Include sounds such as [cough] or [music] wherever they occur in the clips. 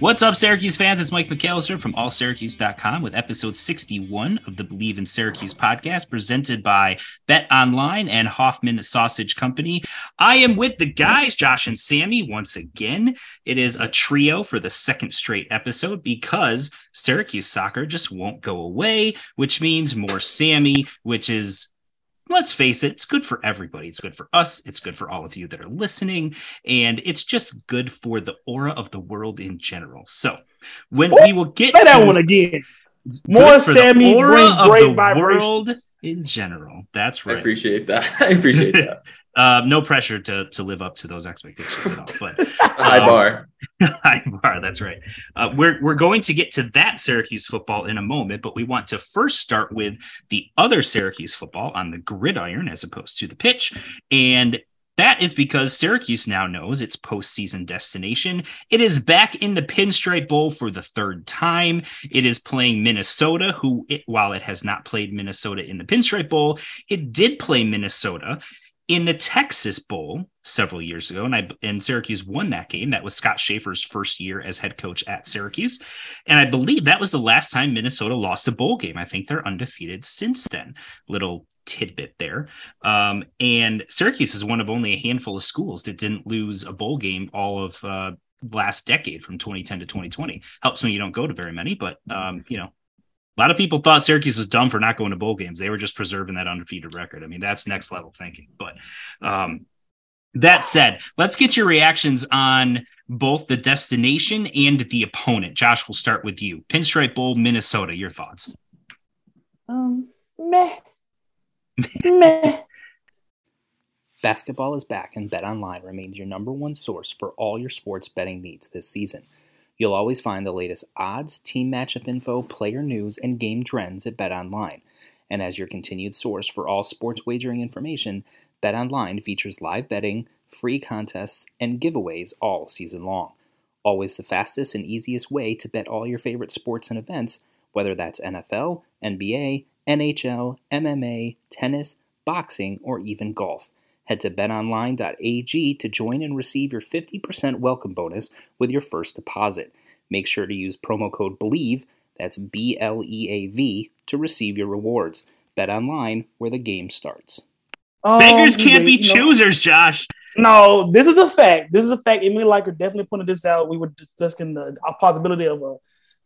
What's up, Syracuse fans? It's Mike McAllister from allsyracuse.com with episode 61 of the Bleav in Syracuse podcast presented by Bet Online and Hoffman Sausage Company. I am with the guys, Josh and Sammy, once again. It is a trio for the second straight episode because Syracuse soccer just won't go away, which means more Sammy, which is let's face it, it's good for everybody. It's good for us. It's good for all of you that are listening. And it's just good for the aura of the world in general. So when we will get Say that one again. More for the Sammy aura brings of great the vibrations. world in general. That's right. [laughs] I appreciate [laughs] that. I appreciate that. Uh, no pressure to to live up to those expectations at all. [laughs] But High Um, bar. [laughs] High bar, that's right. Uh, we're we're going to get to that Syracuse football in a moment, but we want to first start with the other Syracuse football on the gridiron as opposed to the pitch, and that is because Syracuse now knows its postseason destination. It is back in the Pinstripe Bowl for the third time. It is playing Minnesota, who, it, while it has not played Minnesota in the Pinstripe Bowl, it did play Minnesota in the Texas Bowl several years ago, and I and Syracuse won that game. That was Scott Shafer's first year as head coach at Syracuse, and I believe that was the last time Minnesota lost a bowl game. I think they're undefeated since then. Little tidbit there. Um, and Syracuse is one of only a handful of schools that didn't lose a bowl game all of uh, last decade from 2010 to 2020. Helps when you don't go to very many, but um, you know. A lot of people thought Syracuse was dumb for not going to bowl games. They were just preserving that undefeated record. I mean, that's next level thinking. But um, that said, let's get your reactions on both the destination and the opponent. Josh, we'll start with you. Pinstripe Bowl, Minnesota. Your thoughts? Um, meh. [laughs] meh. Basketball is back, and BetOnline remains your number one source for all your sports betting needs this season. You'll always find the latest odds, team matchup info, player news, and game trends at BetOnline. And as your continued source for all sports wagering information, BetOnline features live betting, free contests, and giveaways all season long. Always the fastest and easiest way to bet all your favorite sports and events, whether that's NFL, NBA, NHL, MMA, tennis, boxing, or even golf. Head to betonline.ag to join and receive your 50% welcome bonus with your first deposit. Make sure to use promo code BLEAV, that's B L E A V, to receive your rewards. Bet online where the game starts. Um, Beggars can't be you know- choosers, Josh. No, this is a fact. This is a fact. Emily Liker definitely pointed this out. We were discussing the possibility of a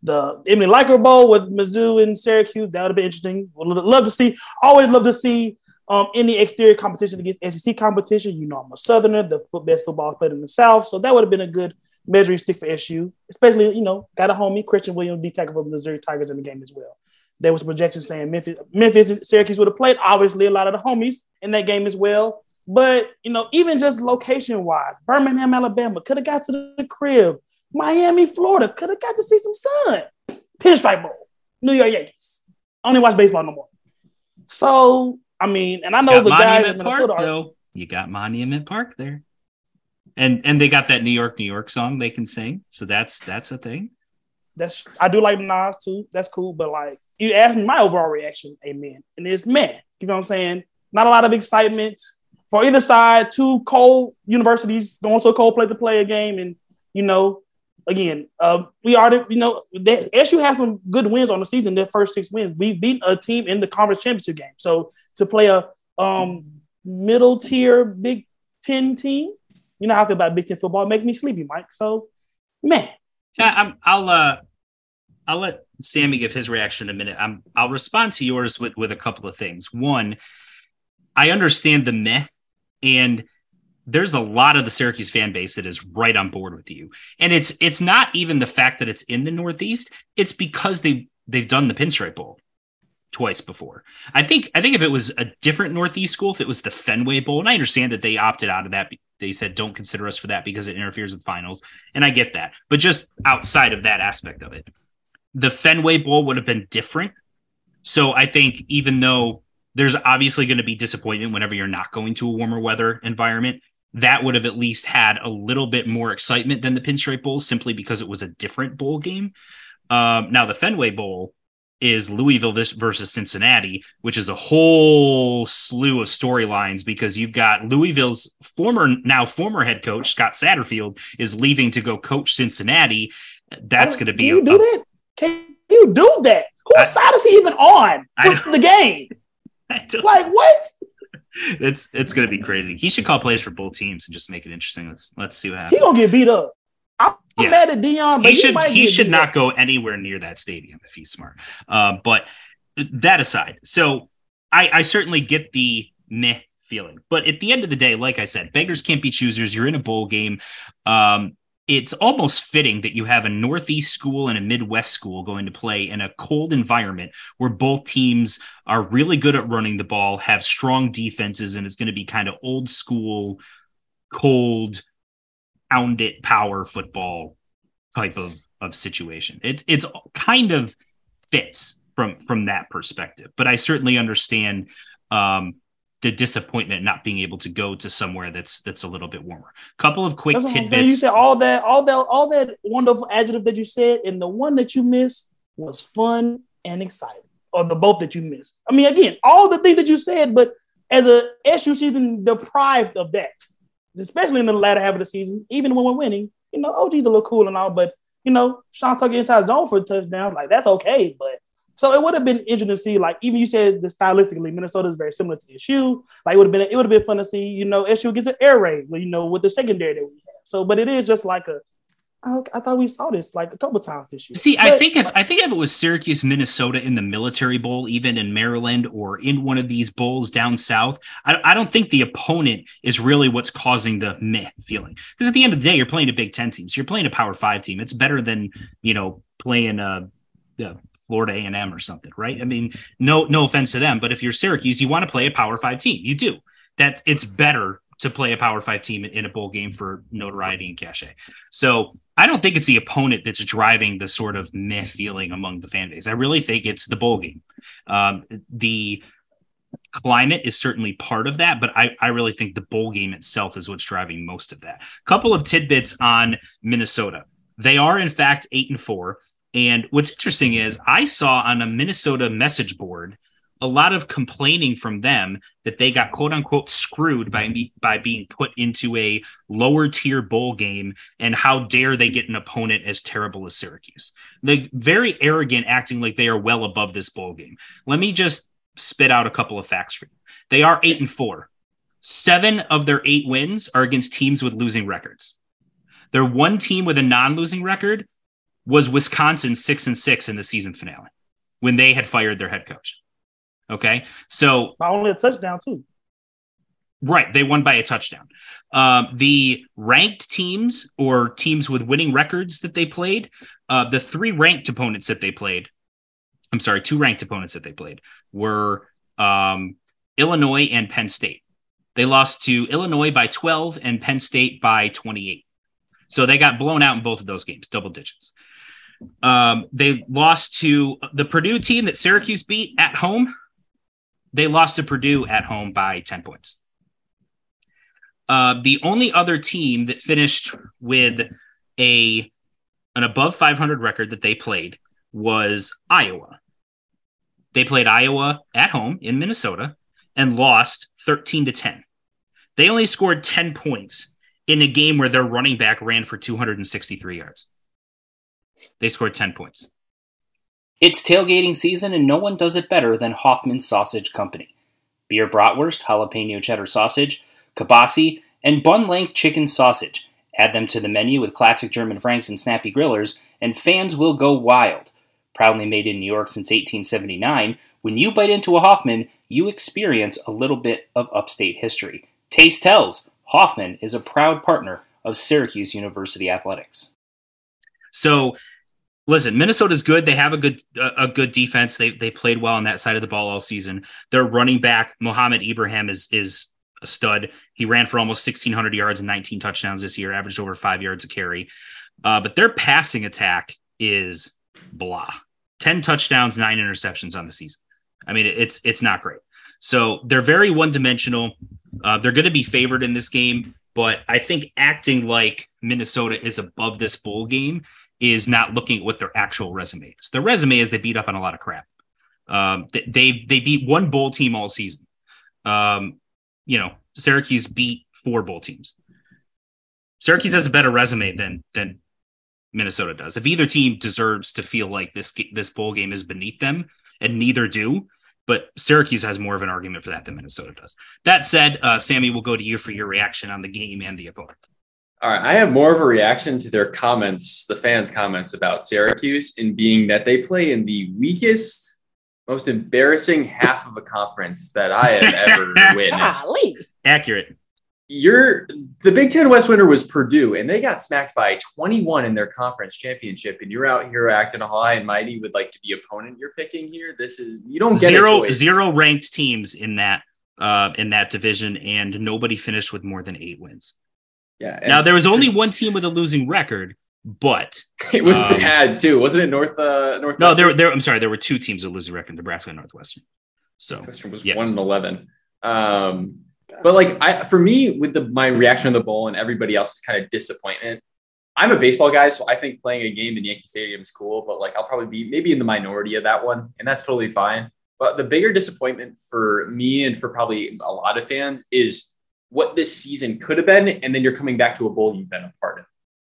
the Emily Liker Bowl with Mizzou and Syracuse. That would have been interesting. Would love to see. Always love to see um, the exterior competition against SEC competition. You know, I'm a Southerner, the best football player in the South, so that would have been a good measuring stick for SU. Especially, you know, got a homie Christian Williams, D tackle for the Missouri Tigers in the game as well. There was projections saying Memphis, Memphis, Syracuse would have played. Obviously, a lot of the homies in that game as well. But you know, even just location wise, Birmingham, Alabama could have got to the crib. Miami, Florida could have got to see some sun. Pinstripe Bowl, New York Yankees. I only watch baseball no more. So I mean, and I know the guys in Park, Minnesota are, though. You got Monument Park there, and and they got that New York, New York song they can sing. So that's that's a thing. that's I do like Nas too. That's cool. But like you asked me my overall reaction, amen. And it's man. You know what I'm saying? Not a lot of excitement for either side. Two cold universities going to a cold place to play a game, and you know, again, uh, we already you know that SU has some good wins on the season. Their first six wins, we beat a team in the conference championship game. So to play a um middle tier Big Ten team, you know how I feel about Big Ten football. It makes me sleepy, Mike. So man, Yeah, I'm, I'll uh, I'll let Sammy give his reaction in a minute. I'm I'll respond to yours with with a couple of things. One, I understand the meh, and there's a lot of the Syracuse fan base that is right on board with you. And it's it's not even the fact that it's in the Northeast, it's because they they've done the Pinstripe Bowl twice before. I think I think if it was a different Northeast school, if it was the Fenway Bowl, and I understand that they opted out of that. They said don't consider us for that because it interferes with finals, and I get that. But just outside of that aspect of it, the Fenway Bowl would have been different. So I think even though there's obviously going to be disappointment whenever you're not going to a warmer weather environment, that would have at least had a little bit more excitement than the Pinstripe Bowl simply because it was a different bowl game. Um, now the Fenway Bowl is Louisville versus Cincinnati, which is a whole slew of storylines because you've got Louisville's former now former head coach Scott Satterfield is leaving to go coach Cincinnati. That's oh, going to be. Can you a, do that? Can you do that? Whose I, side is he even on for the game? [laughs] Like what? [laughs] It's it's going to be crazy. He should call plays for both teams and just make it interesting. Let's let's see what happens. He gonna get beat up. I'm yeah. mad at Deion, but he should he, he should not go anywhere near that stadium if he's smart. Uh, but that aside, so I, I certainly get the meh feeling, but at the end of the day, like I said, beggars can't be choosers. You're in a bowl game. Um, it's almost fitting that you have a Northeast school and a Midwest school going to play in a cold environment where both teams are really good at running the ball, have strong defenses, and it's going to be kind of old school, cold pound it power football type of of situation. It's it's kind of fits from from that perspective, but I certainly understand um, the disappointment not being able to go to somewhere that's that's a little bit warmer. Couple of quick tidbits. You said all that, all that, all that wonderful adjective that you said, and the one that you missed was fun and exciting, or the both that you missed. I mean, again, all the things that you said, but as a SU season deprived of that especially in the latter half of the season, even when we're winning, you know, OG's a little cool and all, but you know, Sean Tucker inside zone for a touchdown, like that's okay. But so it would have been interesting to see, like even you said the stylistically, Minnesota is very similar to SU. Like it would have been, it would have been fun to see, you know, SU gets an air raid, you know, with the secondary that we have. So, but it is just like a I, I, thought we saw this like a couple times this year. See, but, I think if I think if it was Syracuse, Minnesota in the Military Bowl, even in Maryland or in one of these bowls down south, I, I don't think the opponent is really what's causing the meh feeling. Because at the end of the day, you're playing a Big Ten team, so you're playing a Power Five team. It's better than you know playing uh, a, a Florida A and M or something, right? I mean, no no offense to them, but if you're Syracuse, you want to play a Power Five team. You do. That it's better to play a Power Five team in a bowl game for notoriety and cachet. So I don't think it's the opponent that's driving the sort of myth feeling among the fan base. I really think it's the bowl game. Um, the climate is certainly part of that, but I, I really think the bowl game itself is what's driving most of that. Couple of tidbits on Minnesota. They are in fact eight and four. And what's interesting is I saw on a Minnesota message board a lot of complaining from them that they got quote unquote screwed by me by being put into a lower tier bowl game and how dare they get an opponent as terrible as Syracuse. They very arrogant acting like they are well above this bowl game. Let me just spit out a couple of facts for you. They are 8 and 4. 7 of their 8 wins are against teams with losing records. Their one team with a non-losing record was Wisconsin 6 and 6 in the season finale when they had fired their head coach. Okay. So by only a touchdown, too. Right. They won by a touchdown. Um, the ranked teams or teams with winning records that they played, uh, the three ranked opponents that they played, I'm sorry, two ranked opponents that they played were um, Illinois and Penn State. They lost to Illinois by 12 and Penn State by 28. So they got blown out in both of those games, double digits. Um, they lost to the Purdue team that Syracuse beat at home they lost to Purdue at home by 10 points. Uh, the only other team that finished with a an above 500 record that they played was Iowa. They played Iowa at home in Minnesota and lost 13 to 10. They only scored 10 points in a game where their running back ran for 263 yards. They scored 10 points. It's tailgating season, and no one does it better than Hoffman's Sausage Company. Beer bratwurst, jalapeno cheddar sausage, kielbasa, and bun length chicken sausage. Add them to the menu with classic German Franks and snappy grillers, and fans will go wild. Proudly made in New York since 1879, when you bite into a Hoffman, you experience a little bit of upstate history. Taste tells. Hoffman is a proud partner of Syracuse University Athletics. So, listen, Minnesota's good. They have a good a good defense. They they played well on that side of the ball all season. Their running back Mohamed Ibrahim is is a stud. He ran for almost 1,600 yards and 19 touchdowns this year, averaged over five yards a carry. Uh, but their passing attack is blah. 10 touchdowns, nine interceptions on the season. I mean, it's it's not great. So they're very one dimensional. Uh, they're going to be favored in this game, but I think acting like Minnesota is above this bowl game is not looking at what their actual resume is. Their resume is they beat up on a lot of crap. Um, they they beat one bowl team all season. Um, you know, Syracuse beat four bowl teams. Syracuse has a better resume than than Minnesota does. If either team deserves to feel like this this bowl game is beneath them, and neither do, but Syracuse has more of an argument for that than Minnesota does. That said, uh, Sammy, we'll go to you for your reaction on the game and the opponent. All right, I have more of a reaction to their comments, the fans' comments about Syracuse, in being that they play in the weakest, most embarrassing half of a conference that I have [laughs] ever witnessed. Accurate. You're the Big Ten West winner was Purdue, and they got smacked by 21 in their conference championship. And you're out here acting high and mighty with like to be the opponent you're picking here. This is you don't get zero zero ranked teams in that uh in that division, and nobody finished with more than eight wins. Yeah. Now there was only one team with a losing record, but [laughs] it was um, bad too, wasn't it? North uh North. No, there there. I'm sorry, there were two teams with losing record: Nebraska and Northwestern. So Northwestern was yes. one and eleven. Um, but like I, for me, with the my reaction to the bowl and everybody else's kind of disappointment, I'm a baseball guy, so I think playing a game in Yankee Stadium is cool. But like I'll probably be maybe in the minority of that one, and that's totally fine. But the bigger disappointment for me and for probably a lot of fans is what this season could have been, and then you're coming back to a bowl you've been a part of.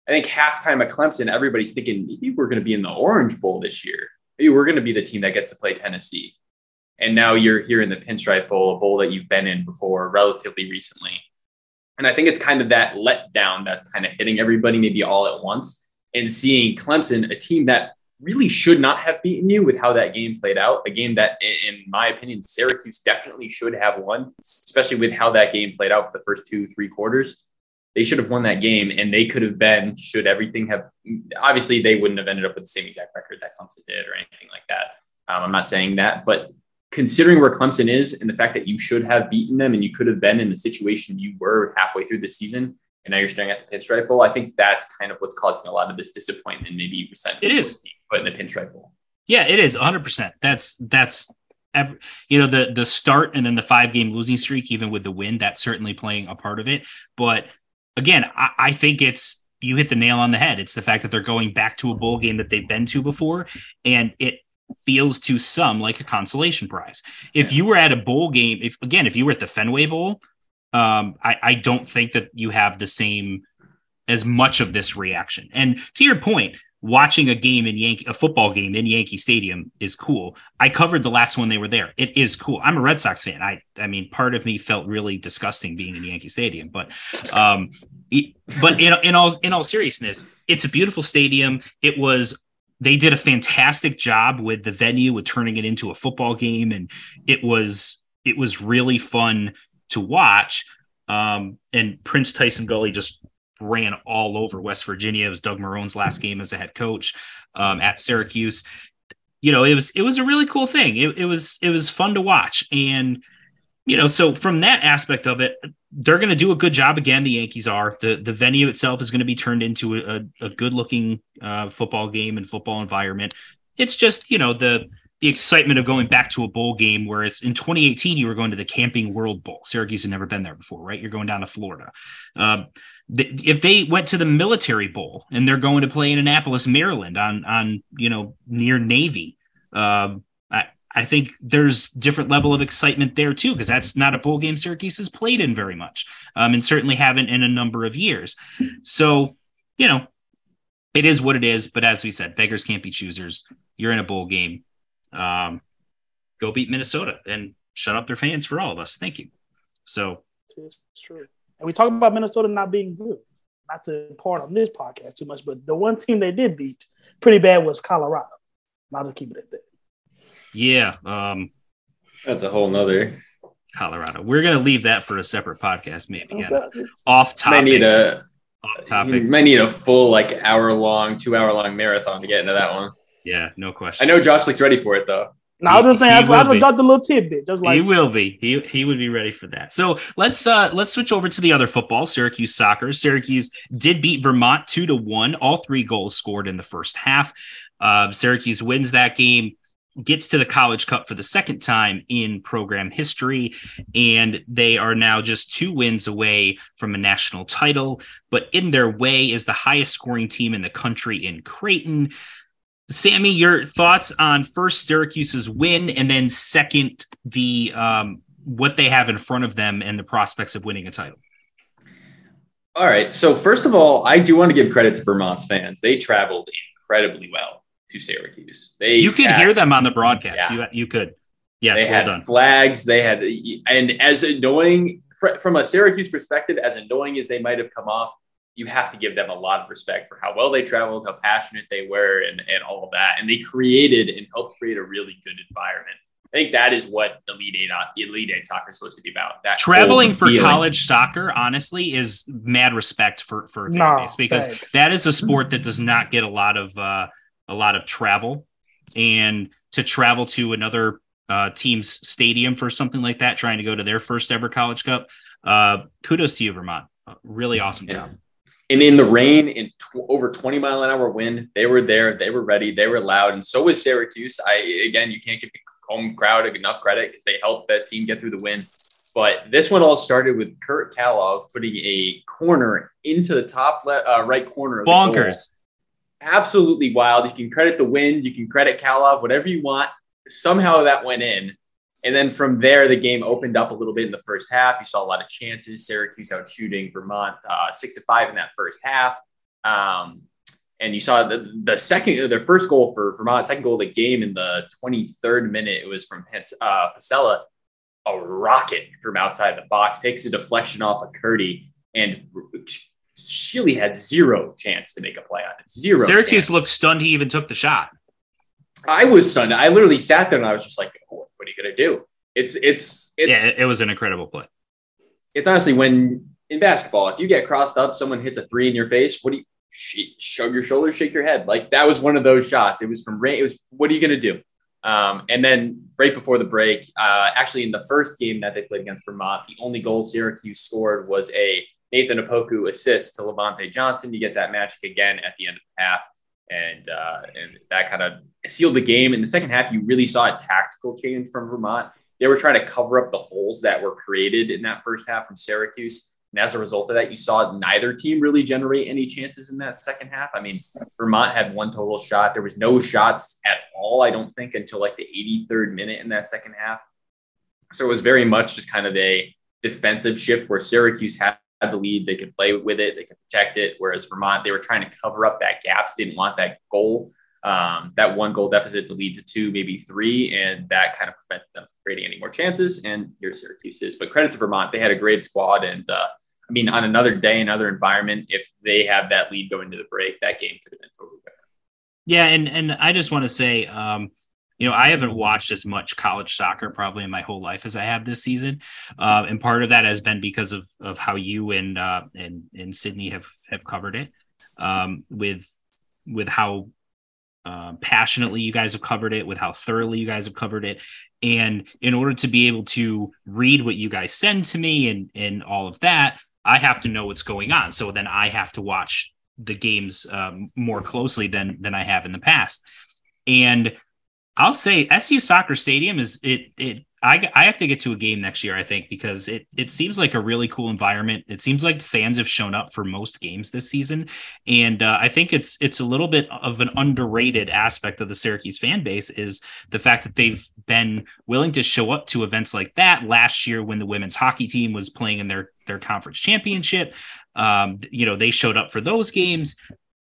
I think halftime at Clemson, everybody's thinking maybe we're going to be in the Orange Bowl this year. Maybe we're going to be the team that gets to play Tennessee and now you're here in the Pinstripe Bowl, a bowl that you've been in before relatively recently. And I think it's kind of that letdown that's kind of hitting everybody maybe all at once and seeing Clemson, a team that really should not have beaten you with how that game played out. A game that, in my opinion, Syracuse definitely should have won, especially with how that game played out for the first two, three quarters. They should have won that game and they could have been, should everything have, obviously, they wouldn't have ended up with the same exact record that Clemson did or anything like that. Um, I'm not saying that, but considering where Clemson is and the fact that you should have beaten them and you could have been in the situation you were halfway through the season, and now you're staring at the pinstripe bowl. I think that's kind of what's causing a lot of this disappointment, maybe resentment. It is put in the pinstripe bowl. Yeah, it is 100. percent That's that's every, you know the the start and then the five game losing streak, even with the win, that's certainly playing a part of it. But again, I, I think it's you hit the nail on the head. It's the fact that they're going back to a bowl game that they've been to before, and it feels to some like a consolation prize. If you were at a bowl game, if again, if you were at the Fenway Bowl, um, I, I don't think that you have the same as much of this reaction. And to your point, watching a game in Yankee, a football game in Yankee Stadium is cool. I covered the last one they were there. It is cool. I'm a Red Sox fan. I, I mean, part of me felt really disgusting being in Yankee Stadium, but, um, but in, in all, in all seriousness, it's a beautiful stadium. It was they did a fantastic job with the venue with turning it into a football game and it was it was really fun to watch um, and prince tyson gulley just ran all over west virginia. It was doug marrone's last game as a head coach um, at syracuse. You know it was it was a really cool thing. It, it was it was fun to watch. And you know so from that aspect of it they're going to do a good job. Again. The Yankees are. The the venue itself is going to be turned into a, a good looking uh, football game and football environment. It's just you know the the excitement of going back to a bowl game, whereas in 2018 you were going to the Camping World Bowl. Syracuse had never been there before, right? You're going down to Florida. Um, if they went to the Military Bowl and they're going to play in Annapolis, Maryland, on on you know near Navy. Um, I think there's different level of excitement there too, because that's not a bowl game Syracuse has played in very much, um, and certainly haven't in a number of years. So, you know, it is what it is. But as we said, beggars can't be choosers. You're in a bowl game. Um, go beat Minnesota and shut up their fans for all of us. Thank you. So it's true. And we talk about Minnesota not being good. Not to part on this podcast too much, but the one team they did beat pretty bad was Colorado. Not to keep it at that. Yeah. Um, That's a whole nother. Colorado. We're gonna leave that for a separate podcast, maybe. What's Yeah. Off Might topic. need a off you topic. might need a full like hour long, two hour long marathon to get into that one. Yeah, no question. I know Josh looks ready for it though. No, I was just saying, He I just, I will be. just dropped a little tidbit. Just like, he will be. He he would be ready for that. So let's uh let's switch over to the other football, Syracuse soccer. Syracuse did beat Vermont two to one. All three goals scored in the first half. Uh, Syracuse wins that game, gets to the College Cup for the second time in program history, and they are now just two wins away from a national title. But in their way is the highest scoring team in the country in Creighton. Sammy, your thoughts on first Syracuse's win, and then second the um, what they have in front of them and the prospects of winning a title. All right. So first of all, I do want to give credit to Vermont's fans. They traveled incredibly well to Syracuse. They You could had- hear them on the broadcast. Yeah. You you could. Yes, they well had done. flags. They had, and as annoying from a Syracuse perspective, as annoying as they might have come off, you have to give them a lot of respect for how well they traveled, how passionate they were, and and all of that. And they created and helped create a really good environment. I think that is what Elite Eight, Elite Eight soccer is supposed to be about. That Traveling for feeling. college soccer, honestly, is mad respect for for fan Nah, base because facts. that is a sport that does not get a lot of uh, a lot of travel, and to travel to another uh, team's stadium for something like that, trying to go to their first ever college cup. Uh, kudos to you, Vermont. Uh, really awesome Yeah. job. And in the rain, in tw- over 20 mile an hour wind, they were there, they were ready, they were loud, and so was Syracuse. I again, you can't give the home crowd enough credit because they helped that team get through the win. But this one all started with Curt Calov putting a corner into the top le- uh, right corner of the. Bonkers. Absolutely wild. You can credit the wind, you can credit Calov, whatever you want. Somehow that went in. And then from there, the game opened up a little bit in the first half. You saw a lot of chances. Syracuse out shooting Vermont uh, six to five in that first half. Um, and you saw the, the second, their first goal for Vermont, second goal of the game in the 23rd minute. It was from Pence, uh, Pasella, a rocket from outside the box, takes a deflection off of Curdy, and Shealy had zero chance to make a play on it. Zero. Syracuse chance. looked stunned. He even took the shot. I was stunned. I literally sat there and I was just like, "What are you gonna do?" It's it's it's yeah, it, was an incredible play. it's honestly when in basketball, if you get crossed up, someone hits a three in your face. What do you sh- shrug your shoulders, shake your head? Like that was one of those shots. It was from rain. It was what are you gonna do? Um, and then right before the break, uh, actually in the first game that they played against Vermont, the only goal Syracuse scored was a Nathan Opoku assist to Levonte Johnson. You get that magic again at the end of the half, and uh, and that kind of sealed the game. In the second half, you really saw a tactical change from Vermont. They were trying to cover up the holes that were created in that first half from Syracuse. And as a result of that, you saw neither team really generate any chances in that second half. I mean, Vermont had one total shot. There was no shots at all, I don't think, until like the 83rd minute in that second half. So it was very much just kind of a defensive shift where Syracuse had the lead. They could play with it, they could protect it. Whereas Vermont, they were trying to cover up that gaps, didn't want that goal, um, that one goal deficit to lead to two, maybe three. And that kind of prevented them from creating any more chances. And here's Syracuse is. But credit to Vermont, they had a great squad. And uh, I mean, on another day, another environment, if they have that lead going to the break, that game could have been totally different. Yeah, and and I just want to say, um, you know, I haven't watched as much college soccer probably in my whole life as I have this season, uh, and part of that has been because of of how you and uh, and and Sydney have have covered it, um, with with how uh, passionately you guys have covered it, with how thoroughly you guys have covered it, and in order to be able to read what you guys send to me and and all of that, I have to know what's going on. So then I have to watch the games um, more closely than than I have in the past. And I'll say SU Soccer Stadium is it it I, I have to get to a game next year I think because it it seems like a really cool environment. It seems like fans have shown up for most games this season, and uh, I think it's it's a little bit of an underrated aspect of the Syracuse fan base is the fact that they've been willing to show up to events like that. Last year when the women's hockey team was playing in their their conference championship, um, you know they showed up for those games.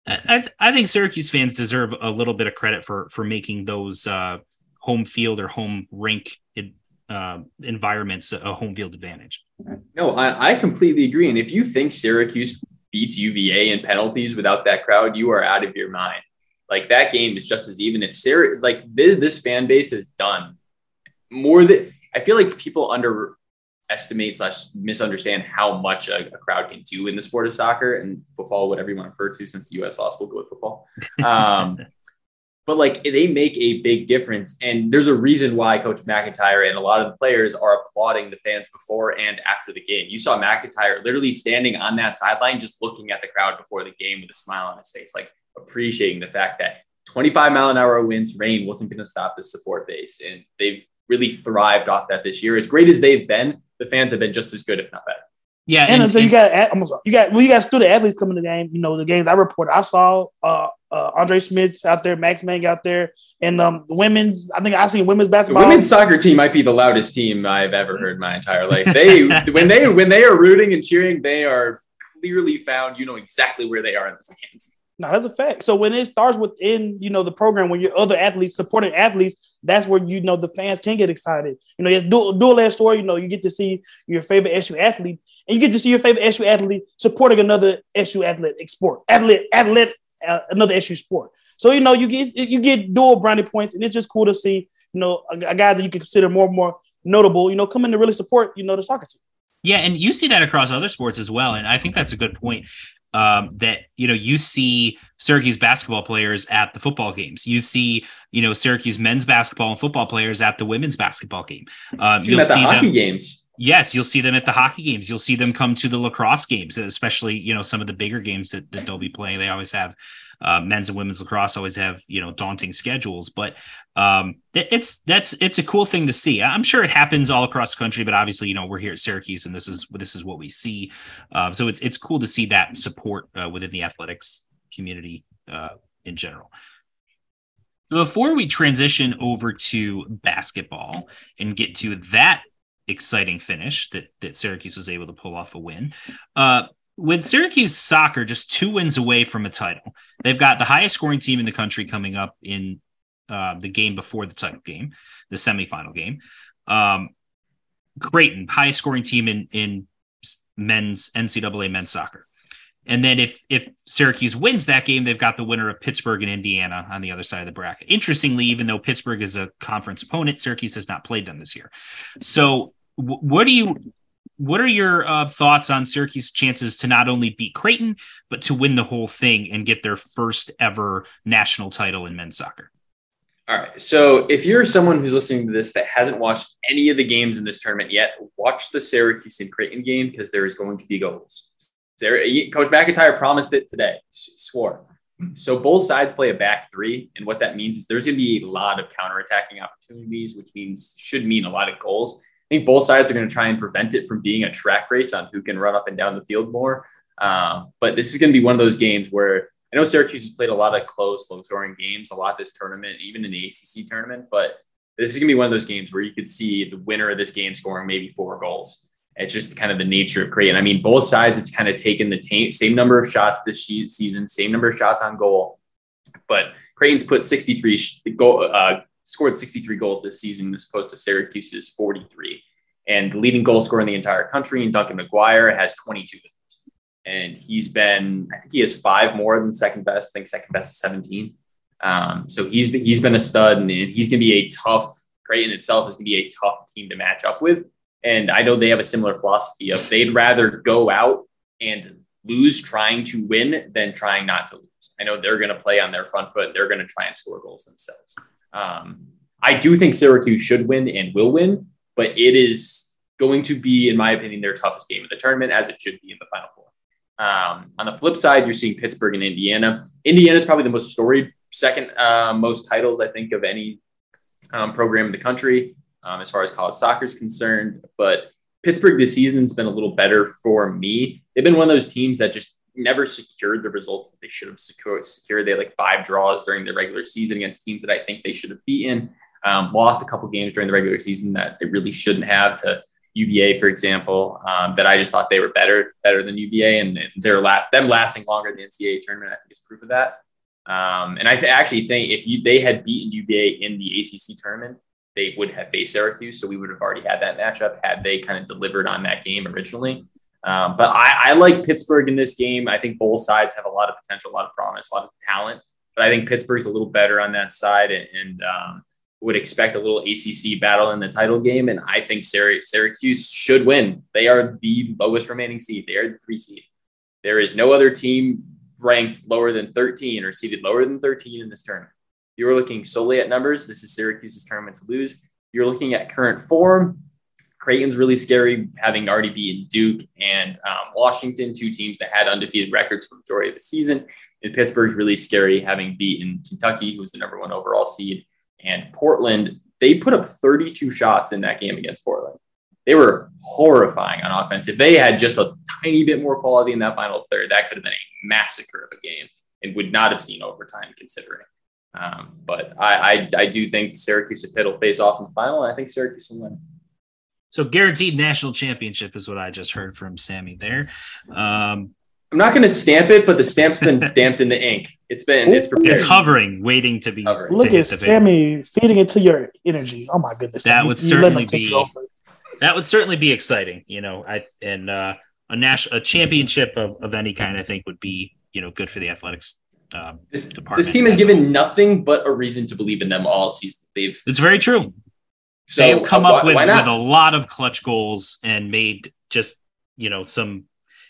I, I think Syracuse fans deserve a little bit of credit for for making those uh, home field or home rink uh, environments a home field advantage. No, I, I completely agree. And if you think Syracuse beats UVA in penalties without that crowd, you are out of your mind. Like that game is just as even. If Syr- like this fan base is done more than I feel like people under estimate slash misunderstand how much a, a, crowd can do in the sport of soccer and football, whatever you want to refer to, since the U.S. lost, we'll go with football. [laughs] Um, but like they make a big difference, and there's a reason why Coach McIntyre and a lot of the players are applauding the fans before and after the game. You saw McIntyre literally standing on that sideline, just looking at the crowd before the game with a smile on his face, like appreciating the fact that 25 mile an hour winds, rain wasn't going to stop the support base, and they've really thrived off that this year. As great as they've been, the fans have been just as good, if not better. Yeah, and, and so you got almost you got well, you got student athletes coming to the game. You know, the games I reported, I saw uh, uh, Andre Smith's out there, Max Mang out there, and um, the women's. I think I seen women's basketball. The women's soccer team might be the loudest team I've ever heard my entire life. They [laughs] when they when they are rooting and cheering, they are clearly found. You know exactly where they are in the stands. No, that's a fact. So when it starts within, you know, the program, when your other athletes supporting athletes, that's where you know the fans can get excited. You know, it's dual, dual edged story. You know, you get to see your favorite SU athlete, and you get to see your favorite SU athlete supporting another SU athlete sport, athlete, athlete, uh, another SU sport. So you know, you get you get dual brownie points, and it's just cool to see. You know, a, a guy that you can consider more and more notable. You know, come in to really support. You know, the soccer team. Yeah, and you see that across other sports as well, and I think that's a good point um, that you know you see Syracuse basketball players at the football games. You see you know Syracuse men's basketball and football players at the women's basketball game. Um, you'll at the see hockey them, games. Yes, you'll see them at the hockey games. You'll see them come to the lacrosse games, especially you know some of the bigger games that, that they'll be playing. They always have uh, men's and women's lacrosse always have you know daunting schedules, but um, it's that's it's a cool thing to see. I'm sure it happens all across the country, but obviously you know we're here at Syracuse and this is this is what we see. Uh, so it's it's cool to see that support uh, within the athletics community uh, in general. Before we transition over to basketball and get to that exciting finish that that Syracuse was able to pull off a win. Uh, with Syracuse soccer just two wins away from a title, they've got the highest scoring team in the country coming up in uh, the game before the title game, the semifinal game. Um, Creighton, highest scoring team in in men's NCAA men's soccer. And then if if Syracuse wins that game, they've got the winner of Pittsburgh and Indiana on the other side of the bracket. Interestingly, even though Pittsburgh is a conference opponent, Syracuse has not played them this year. So, what do you what are your uh, thoughts on Syracuse chances to not only beat Creighton but to win the whole thing and get their first ever national title in men's soccer? All right. So if you're someone who's listening to this that hasn't watched any of the games in this tournament yet, watch the Syracuse and Creighton game because there is going to be goals. Coach McIntyre promised it today, swore. So both sides play a back three, and what that means is there's going to be a lot of counterattacking opportunities, which means should mean a lot of goals. I think both sides are going to try and prevent it from being a track race on who can run up and down the field more. Um, but this is going to be one of those games where I know Syracuse has played a lot of close, low scoring games a lot this tournament, even in the ACC tournament. But this is going to be one of those games where you could see the winner of this game scoring maybe four goals. It's just kind of the nature of Creighton. I mean, both sides have kind of taken the t- same number of shots this season, same number of shots on goal. But Creighton's put 63 goal, uh, scored 63 goals this season as opposed to Syracuse's 43. And the leading goal scorer in the entire country, Duncan McGuire, has 22 goals. And he's been, I think he has five more than second best. I think second best is 17. Um, so he's he's been a stud, and he's going to be a tough. Creighton itself is going to be a tough team to match up with. And I know they have a similar philosophy of they'd rather go out and lose trying to win than trying not to lose. I know they're going to play on their front foot. They're going to try and score goals themselves. Um, I do think Syracuse should win and will win, but it is going to be, in my opinion, their toughest game of the tournament, as it should be in the Final Four. Um, on the flip side, you're seeing Pittsburgh and Indiana. Indiana is probably the most storied, second uh, most titles, I think, of any um, program in the country um, as far as college soccer is concerned. But Pittsburgh this season has been a little better for me. They've been one of those teams that just never secured the results that they should have secured. They had like five draws during the regular season against teams that I think they should have beaten. Um, lost a couple games during the regular season that they really shouldn't have to UVA, for example, um, that I just thought they were better, better than UVA, and they're last them lasting longer in the NCAA tournament. I think is proof of that. Um, and I th- actually think if you, they had beaten UVA in the ACC tournament, they would have faced Syracuse. So we would have already had that matchup had they kind of delivered on that game originally. Um, but I, I, like Pittsburgh in this game. I think both sides have a lot of potential, a lot of promise, a lot of talent. But I think Pittsburgh's a little better on that side. And, and um, would expect a little ACC battle in the title game, and I think Syracuse should win. They are the lowest remaining seed. They are the three seed. There is no other team ranked lower than 13 or seeded lower than 13 in this tournament. You are looking solely at numbers. This is Syracuse's tournament to lose. You're looking at current form. Creighton's really scary, having already beaten Duke and um, Washington, two teams that had undefeated records for the majority of the season. And Pittsburgh's really scary, having beaten Kentucky, who's the number one overall seed, and Portland. They put up 32 shots in that game against Portland. They were horrifying on offense. If they had just a tiny bit more quality in that final third, that could have been a massacre of a game and would not have seen overtime considering. Um, but I, I, I do think Syracuse and Pitt will face off in the final, and I think Syracuse will win. So guaranteed national championship is what I just heard from Sammy there. Um, I'm not going to stamp it, but the stamp's been [laughs] damped in the ink. It's been it's prepared. It's hovering, waiting to be. Hovering. Look at Sammy feeding it to your energy. Oh my goodness! That would certainly be. That would certainly be exciting. You know, I and uh, a national a championship of, of any kind, I think, would be you know good for the athletics um, this, department. this, team has given nothing but a reason to believe in them all season. They've it's very true. So They've come uh, up with, with a lot of clutch goals and made just you know some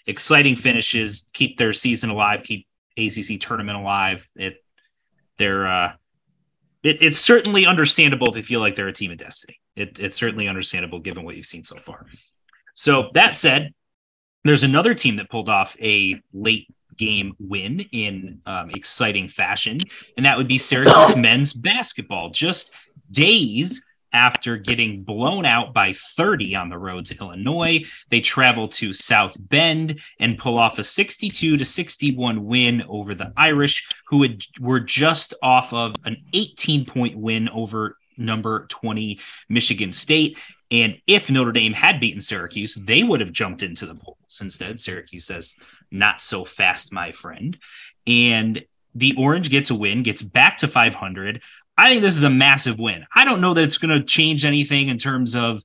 exciting finishes, keep their season alive, keep ACC tournament alive. It they're uh, it, it's certainly understandable if you feel like they're a team of destiny. It, it's certainly understandable given what you've seen so far. So that said, there's another team that pulled off a late game win in um, exciting fashion, and that would be Syracuse [coughs] men's basketball. Just days after getting blown out by 30 on the road to Illinois, they travel to South Bend and pull off a 62 to 61 win over the Irish, who had, were just off of an 18 point win over number 20 Michigan State. And if Notre Dame had beaten Syracuse, they would have jumped into the polls. Instead, Syracuse says, not so fast, my friend. And the Orange gets a win, gets back to 500. I think this is a massive win. I don't know that it's going to change anything in terms of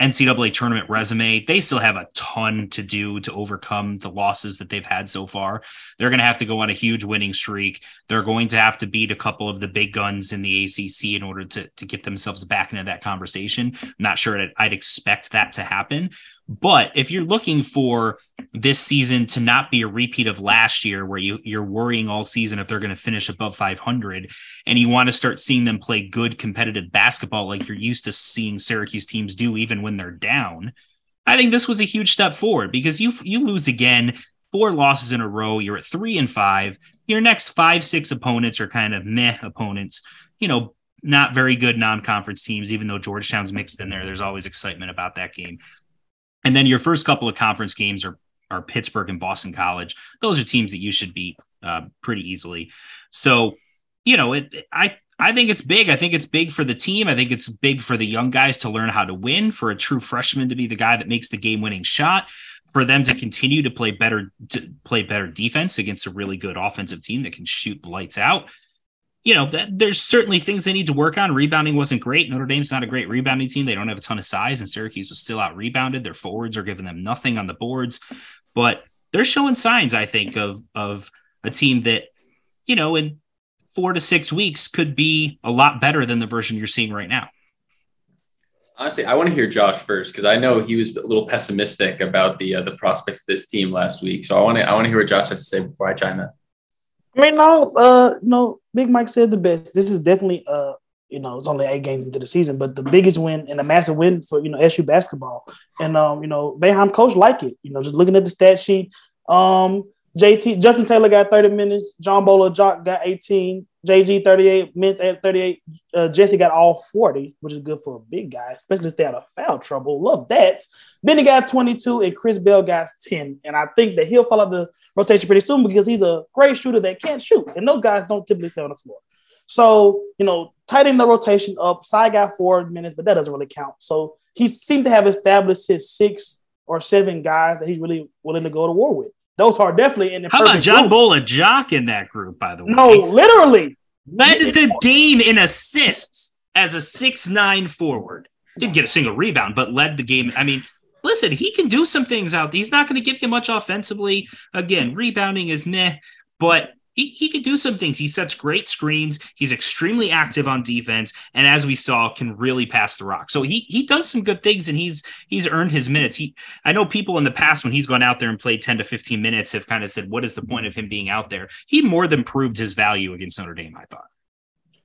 NCAA tournament resume. They still have a ton to do to overcome the losses that they've had so far. They're going to have to go on a huge winning streak. They're going to have to beat a couple of the big guns in the ACC in order to, to get themselves back into that conversation. I'm not sure that I'd expect that to happen. But if you're looking for this season to not be a repeat of last year, where you, you're worrying all season if they're going to finish above 500, and you want to start seeing them play good competitive basketball like you're used to seeing Syracuse teams do, even when they're down, I think this was a huge step forward because you you lose again, four losses in a row. You're at three and five. Your next five, six opponents are kind of meh opponents. You know, not very good non-conference teams. Even though Georgetown's mixed in there, there's always excitement about that game. And then your first couple of conference games are are Pittsburgh and Boston College. Those are teams that you should beat uh, pretty easily. So, you know, it I I think it's big. I think it's big for the team. I think it's big for the young guys to learn how to win, for a true freshman to be the guy that makes the game-winning shot, for them to continue to play better to play better defense against a really good offensive team that can shoot lights out you know, there's certainly things they need to work on. Rebounding wasn't great. Notre Dame's not a great rebounding team. They don't have a ton of size, and Syracuse was still out rebounded. Their forwards are giving them nothing on the boards, but they're showing signs, I think, of of a team that, you know, in four to six weeks could be a lot better than the version you're seeing right now. Honestly, I want to hear Josh first because I know he was a little pessimistic about the uh, the prospects of this team last week. So I want to I want to hear what Josh has to say before I chime in. I mean, no, uh, no. Big Mike said the best. This is definitely, uh, you know, it's only eight games into the season, but the biggest win and a massive win for you know SU basketball. And um, you know, Boeheim coach like it. You know, just looking at the stat sheet. Um, JT Justin Taylor got 30 minutes. John Bol Ajak got 18. JG 38 minutes at 38. Uh, Jesse got all 40, which is good for a big guy, especially if they had a foul trouble. Love that. Benny got 22 and Chris Bell got 10. And I think that he'll follow the rotation pretty soon because he's a great shooter that can't shoot. And those guys don't typically stay on the floor. So, you know, tightening the rotation up. Side got four minutes, but that doesn't really count. So he seemed to have established his six or seven guys that he's really willing to go to war with. Those are definitely in the How about John Bol Ajak in that group, by the way? No, literally. Led the game in assists as a six nine forward. Didn't get a single rebound, but led the game. I mean, listen, he can do some things out. He's not going to give you much offensively. Again, rebounding is meh, but he, he could do some things. He sets great screens. He's extremely active on defense, and as we saw, can really pass the rock. So he he does some good things, and he's he's earned his minutes. He I know people in the past when he's gone out there and played ten to fifteen minutes have kind of said, "What is the point of him being out there?" He more than proved his value against Notre Dame. I thought.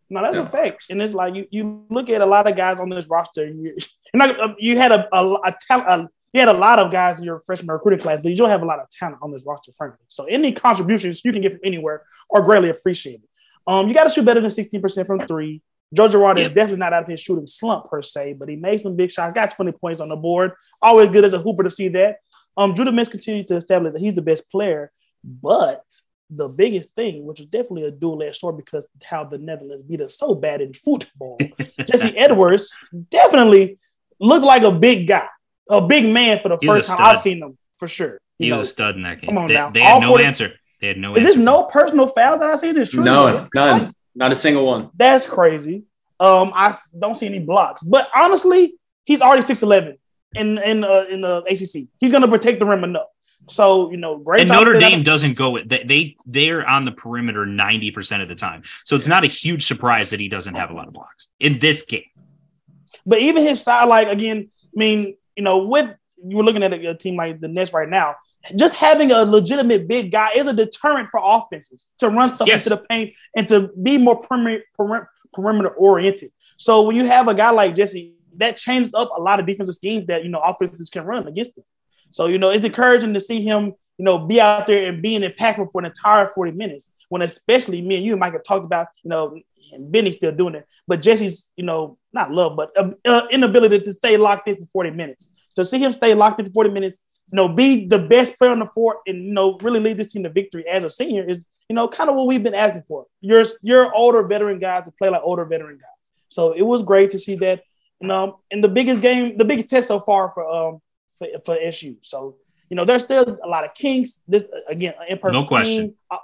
No, that's yeah. a fact, and it's like you you look at a lot of guys on this roster. You, not, you had a a, a, a you had a lot of guys in your freshman recruiting class, but you don't have a lot of talent on this roster, frankly. So any contributions you can get from anywhere are greatly appreciated. Um, you got to shoot better than 16% from three. Joe Girard yep. is definitely not out of his shooting slump per se, but he made some big shots, got 20 points on the board. Always good as a hooper to see that. Um, Judah Mintz continues to establish that he's the best player, but the biggest thing, which is definitely a dual-edged sword because how the Netherlands beat us so bad in football. [laughs] Jesse Edwards definitely looked like a big guy a big man for the he first time I've seen him for sure. He know. was a stud in that game. Come on they, now. they had All no 40, answer. They had no. Is answer. this no personal foul that I see? This true? No, none, not a single one. That's crazy. Um, I don't see any blocks, but honestly, he's already six eleven in in uh, in the ACC. He's gonna protect the rim enough. So you know, great. And Notre Dame doesn't go with they they're on the perimeter ninety percent of the time, so it's not a huge surprise that he doesn't have a lot of blocks in this game. But even his side, like again, I mean, you know, with you're looking at a, a team like the Nets right now, just having a legitimate big guy is a deterrent for offenses to run stuff yes. into the paint and to be more perimeter, perimeter oriented. So when you have a guy like Jesse, that changes up a lot of defensive schemes that you know offenses can run against him. So you know it's encouraging to see him, you know, be out there and being impactful for an entire 40 minutes. When especially me and you and Mike have talked about, you know, and Benny's still doing it, but Jesse's, you know, not love, but uh, uh, inability to stay locked in for 40 minutes. So see him stay locked in for 40 minutes, you know, be the best player on the court and, you know, really lead this team to victory as a senior is, you know, kind of what we've been asking for. You're, you're older veteran guys to play like older veteran guys. So it was great to see that. And, um, and the biggest game, the biggest test so far for, um, for, for SU. So, you know, there's still a lot of kinks. This, again, imperfect no question. Team. I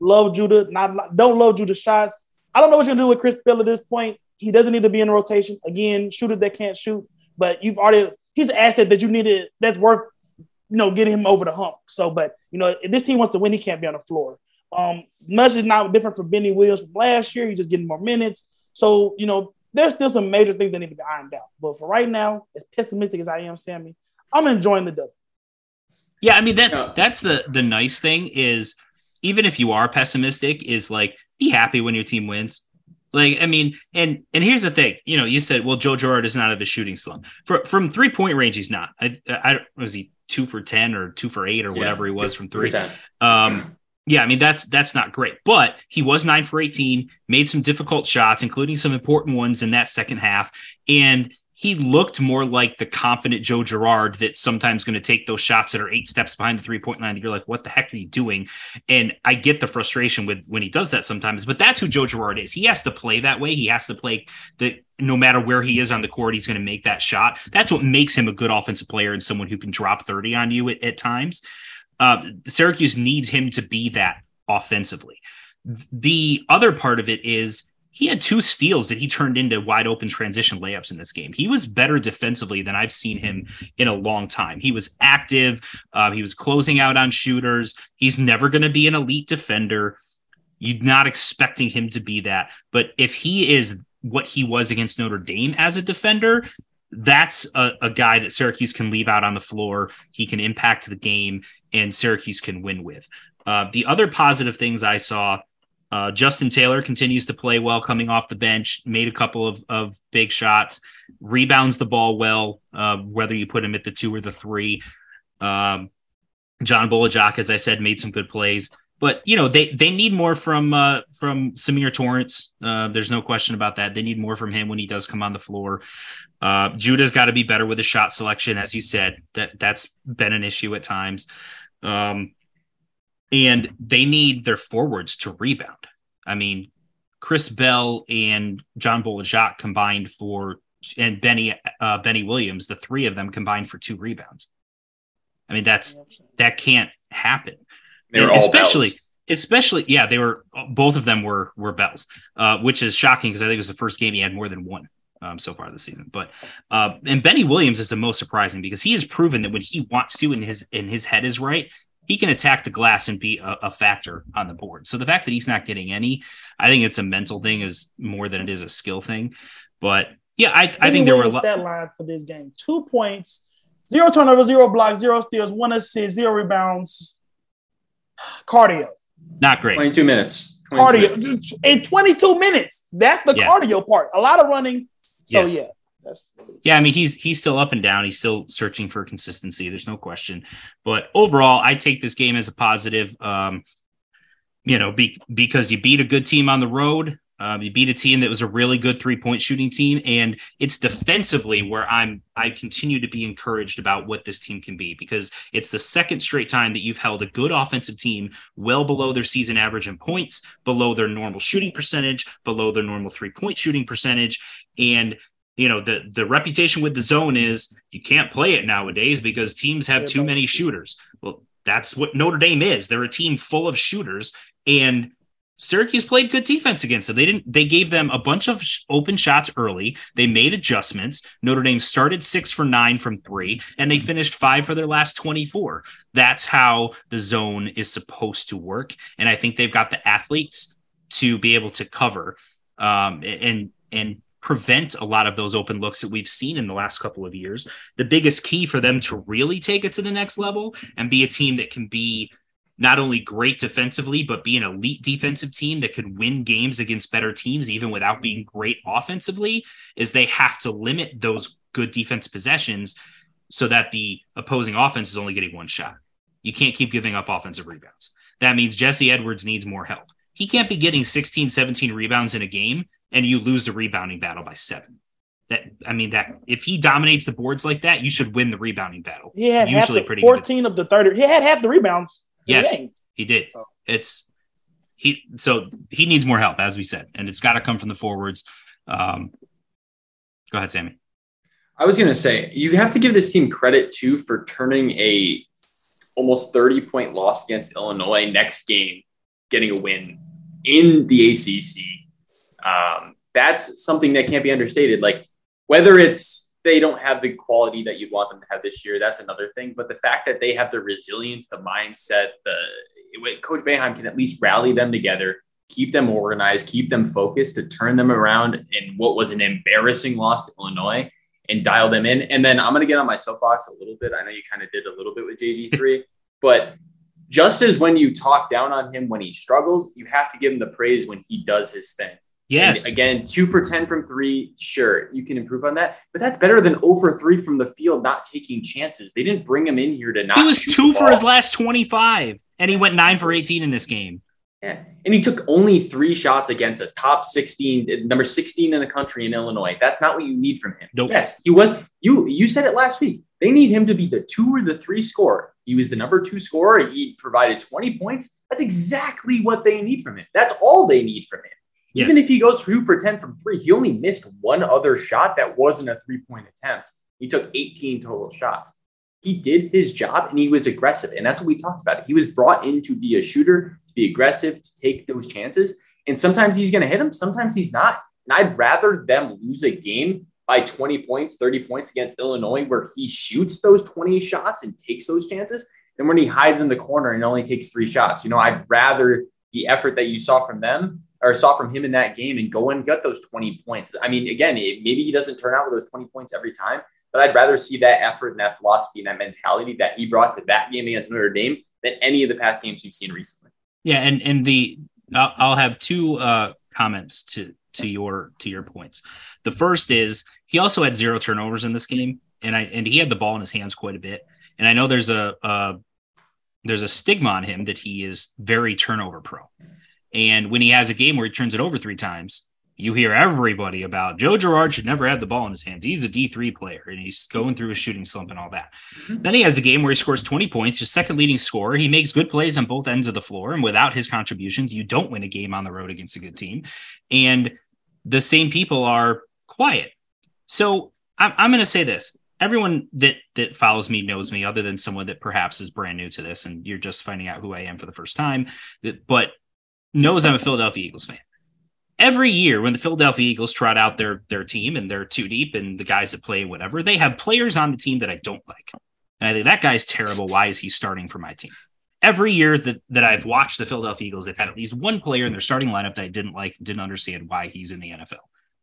love Judah, not, don't love Judah shots. I don't know what you're gonna do with Chris Bell at this point. He doesn't need to be in rotation. Again, shooters that can't shoot, but you've already he's an asset that you needed that's worth you know getting him over the hump. So, but you know, if this team wants to win, he can't be on the floor. Um, much is not different from Benny Williams from last year. He's just getting more minutes. So, you know, there's still some major things that need to be ironed out. But for right now, as pessimistic as I am, Sammy, I'm enjoying the dub. Yeah, I mean that that's the the nice thing is even if you are pessimistic, is like be happy when your team wins. Like, I mean, and and here's the thing, you know, you said, well, Joe Girard is not of a shooting slump. For, from three point range, he's not. I, I was he two for ten or two for eight or yeah, whatever he was from three. Um, yeah, I mean that's that's not great, but he was nine for eighteen, made some difficult shots, including some important ones in that second half, and he looked more like the confident Joe Girard that's sometimes going to take those shots that are eight steps behind the three point line. You're like, what the heck are you doing? And I get the frustration with when he does that sometimes, but that's who Joe Girard is. He has to play that way. He has to play that no matter where he is on the court, he's going to make that shot. That's what makes him a good offensive player and someone who can drop 30 on you at, at times. Uh, Syracuse needs him to be that offensively. The other part of it is he had two steals that he turned into wide open transition layups in this game. He was better defensively than I've seen him in a long time. He was active. Uh, he was closing out on shooters. He's never going to be an elite defender. You're not expecting him to be that. But if he is what he was against Notre Dame as a defender, that's a, a guy that Syracuse can leave out on the floor. He can impact the game, and Syracuse can win with. Uh, the other positive things I saw uh, Justin Taylor continues to play well coming off the bench, made a couple of, of big shots, rebounds the ball well, uh, whether you put him at the two or the three. Um, John Bol Ajak, as I said, made some good plays. But you know they they need more from uh, from Symir Torrence. Uh, there's no question about that. They need more from him when he does come on the floor. Uh, Judah's got to be better with his shot selection, as you said. That that's been an issue at times. Um, and they need their forwards to rebound. I mean, Chris Bell and John Bol Ajak combined for, and Benny uh, Benny Williams, the three of them combined for two rebounds. I mean, that's that can't happen. They were all especially, bells. especially, yeah, they were both of them were were bells, uh, which is shocking because I think it was the first game he had more than one. Um, so far this season. But uh, and Benny Williams is the most surprising because he has proven that when he wants to and his and his head is right, he can attack the glass and be a, a, factor on the board. So the fact that he's not getting any, I think it's a mental thing is more than it is a skill thing. But yeah, I, I think there were a lot. That line for this game: two points, zero turnovers, zero blocks, zero steals, one assist, zero rebounds. Cardio. Not great. Twenty-two minutes. 22 cardio minutes. in 22 minutes. That's the yeah. cardio part. A lot of running. So yes. yeah. That's, yeah, I mean he's he's still up and down. He's still searching for consistency. There's no question. But overall, I take this game as a positive. Um, you know, be, because you beat a good team on the road. Um, you beat a team that was a really good three point shooting team, and it's defensively where I'm I continue to be encouraged about what this team can be because it's the second straight time that you've held a good offensive team well below their season average in points, below their normal shooting percentage, below their normal three point shooting percentage, and you know the the reputation with the zone is you can't play it nowadays because teams have too many shooters. Well, that's what Notre Dame is. They're a team full of shooters, and Syracuse played good defense against them. They didn't. They gave them a bunch of open shots early. They made adjustments. Notre Dame started six for nine from three, and they finished five for their last twenty-four. That's how the zone is supposed to work, and I think they've got the athletes to be able to cover um, and and prevent a lot of those open looks that we've seen in the last couple of years. The biggest key for them to really take it to the next level and be a team that can be not only great defensively, but be an elite defensive team that could win games against better teams, even without being great offensively, is they have to limit those good defense possessions so that the opposing offense is only getting one shot. You can't keep giving up offensive rebounds. That means Jesse Edwards needs more help. He can't be getting 16, 17 rebounds in a game and you lose the rebounding battle by seven. That I mean that if he dominates the boards like that, you should win the rebounding battle. Yeah, usually pretty fourteen good. of the thirty. He had half the rebounds. Yes, he did. Oh. It's he. So he needs more help, as we said, and it's got to come from the forwards. Um, go ahead, Sammy. I was going to say you have to give this team credit too for turning a almost 30 point loss against Illinois next game, getting a win in the ACC um, that's something that can't be understated. Like whether it's they don't have the quality that you'd want them to have this year, that's another thing. But the fact that they have the resilience, the mindset, the Coach Boeheim can at least rally them together, keep them organized, keep them focused to turn them around in what was an embarrassing loss to Illinois and dial them in. And then I'm going to get on my soapbox a little bit. I know you kind of did a little bit with JG3, [laughs] but just as when you talk down on him when he struggles, you have to give him the praise when he does his thing. Yes. And again, two for 10 from three. Sure, you can improve on that, but that's better than 0 for 3 from the field, not taking chances. They didn't bring him in here to not. He was two for his last 25, and he went nine for 18 in this game. Yeah. And he took only three shots against a top 16, uh, number 16 in the country in Illinois. That's not what you need from him. Nope. Yes, he was. You you said it last week. They need him to be the two or the three scorer. He was the number two scorer. He provided 20 points. That's exactly what they need from him. That's all they need from him. Yes. Even if he goes two for 10 from three, he only missed one other shot that wasn't a three point attempt. He took 18 total shots. He did his job and he was aggressive. And that's what we talked about. He was brought in to be a shooter, to be aggressive, to take those chances. And sometimes he's going to hit them, sometimes he's not. And I'd rather them lose a game by 20 points, 30 points against Illinois, where he shoots those 20 shots and takes those chances, than when he hides in the corner and only takes three shots. You know, I'd rather the effort that you saw from them or saw from him in that game and go and get those 20 points. I mean, again, it, maybe he doesn't turn out with those 20 points every time, but I'd rather see that effort and that philosophy and that mentality that he brought to that game against Notre Dame than any of the past games we've seen recently. Yeah, and and the I'll, I'll have two uh, comments to to your to your points. The first is he also had zero turnovers in this game, and I and he had the ball in his hands quite a bit. And I know there's a, a there's a stigma on him that he is very turnover pro. And when he has a game where he turns it over three times, you hear everybody about Joe Girard should never have the ball in his hands. He's a D3 player and he's going through a shooting slump and all that. Mm-hmm. Then he has a game where he scores 20 points, his second leading scorer. He makes good plays on both ends of the floor. And without his contributions, you don't win a game on the road against a good team. And the same people are quiet. So I'm, I'm going to say this. Everyone that that follows me knows me, other than someone that perhaps is brand new to this, and you're just finding out who I am for the first time. But knows I'm a Philadelphia Eagles fan. Every year when the Philadelphia Eagles trot out their their team and they're too deep and the guys that play whatever, they have players on the team that I don't like. And I think that guy's terrible. Why is he starting for my team? every year that, that I've watched the Philadelphia Eagles, they've had at least one player in their starting lineup that I didn't like, didn't understand why he's in the NFL.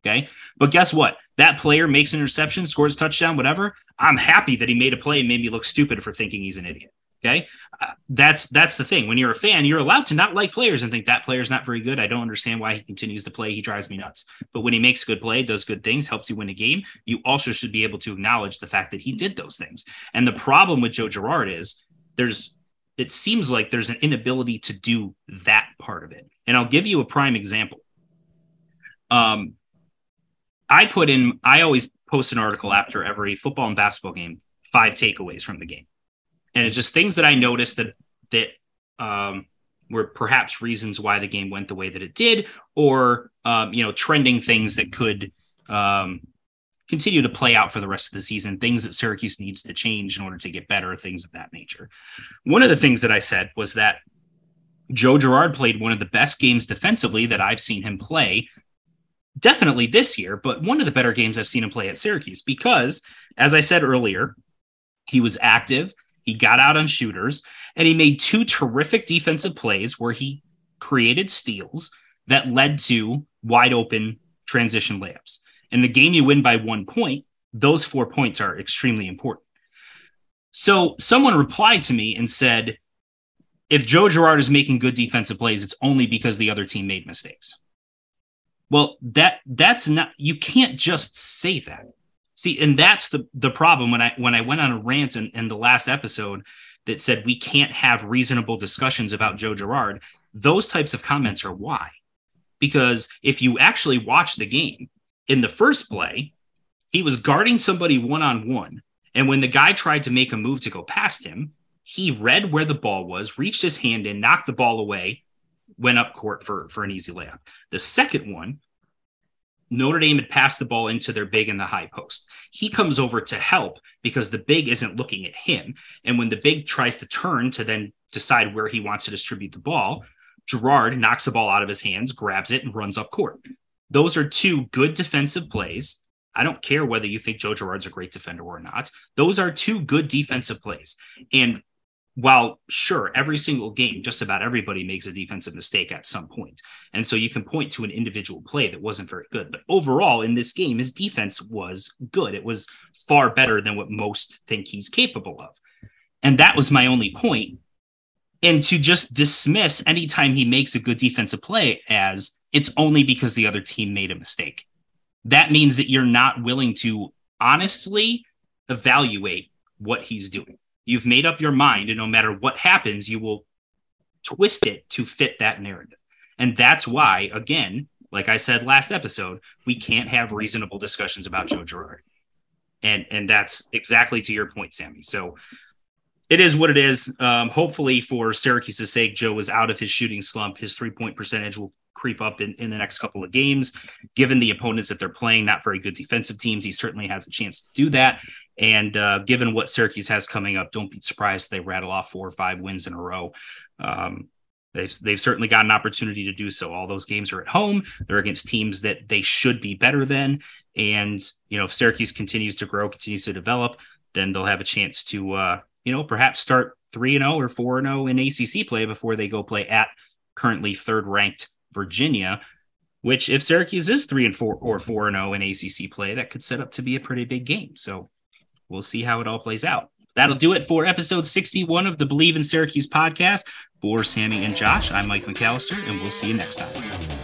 Okay. But guess what? That player makes an interception, scores a touchdown, whatever. I'm happy that he made a play and made me look stupid for thinking he's an idiot. Okay. Uh, that's that's the thing. When you're a fan, you're allowed to not like players and think that player's not very good. I don't understand why he continues to play. He drives me nuts. But when he makes good play, does good things, helps you win a game, you also should be able to acknowledge the fact that he did those things. And the problem with Joe Girard is there's it seems like there's an inability to do that part of it. And I'll give you a prime example. Um, I put in, I always post an article after every football and basketball game, five takeaways from the game. And it's just things that I noticed that, that, um, were perhaps reasons why the game went the way that it did, or, um, you know, trending things that could, um, continue to play out for the rest of the season, things that Syracuse needs to change in order to get better, things of that nature. One of the things that I said was that Joe Girard played one of the best games defensively that I've seen him play, definitely this year, but one of the better games I've seen him play at Syracuse because, as I said earlier, he was active, he got out on shooters, and he made two terrific defensive plays where he created steals that led to wide open transition layups. In the game you win by one point, those four points are extremely important. So someone replied to me and said, if Joe Girard is making good defensive plays, it's only because the other team made mistakes. Well, that that's not you can't just say that. See, and that's the the problem when I when I went on a rant in, in the last episode that said we can't have reasonable discussions about Joe Girard, those types of comments are why. Because if you actually watch the game, in the first play, he was guarding somebody one on one. And when the guy tried to make a move to go past him, he read where the ball was, reached his hand in, knocked the ball away, went up court for, for an easy layup. The second one, Notre Dame had passed the ball into their big in the high post. He comes over to help because the big isn't looking at him. And when the big tries to turn to then decide where he wants to distribute the ball, Girard knocks the ball out of his hands, grabs it, and runs up court. Those are two good defensive plays. I don't care whether you think Joe Girard's a great defender or not. Those are two good defensive plays. And while sure, every single game, just about everybody makes a defensive mistake at some. And so you can point to an individual play that wasn't very good. But overall, in this game, his defense was good. It was far better than what most think he's capable of. And that was my only point. And to just dismiss anytime he makes a good defensive play as it's only because the other team made a mistake. That means that you're not willing to honestly evaluate what he's doing. You've made up your mind, and no matter what happens, you will twist it to fit that narrative. And that's why, again, like I said last episode, we can't have reasonable discussions about Joe Girard. And and that's exactly to your point, Sammy. So it is what it is. Um, hopefully, for Syracuse's sake, Joe is out of his shooting slump. His three point percentage will creep up in, in the next couple of games. Given the opponents that they're playing, not very good defensive teams, he certainly has a chance to do that. And uh, given what Syracuse has coming up, don't be surprised they rattle off four or five wins in a row. Um, they've they've certainly got an opportunity to do so. All those games are at home. They're against teams that they should be better than. And you know, if Syracuse continues to grow, continues to develop, then they'll have a chance to uh, you know perhaps start three and zero oh or four and zero oh in ACC play before they go play at currently third ranked Virginia, which if Syracuse is three and four or four and zero oh in ACC play, that could set up to be a pretty big game. So we'll see how it all plays out. That'll do it for episode 61 of the Bleav in Syracuse podcast. For Sammy and Josh, I'm Mike McAllister, and we'll see you next time.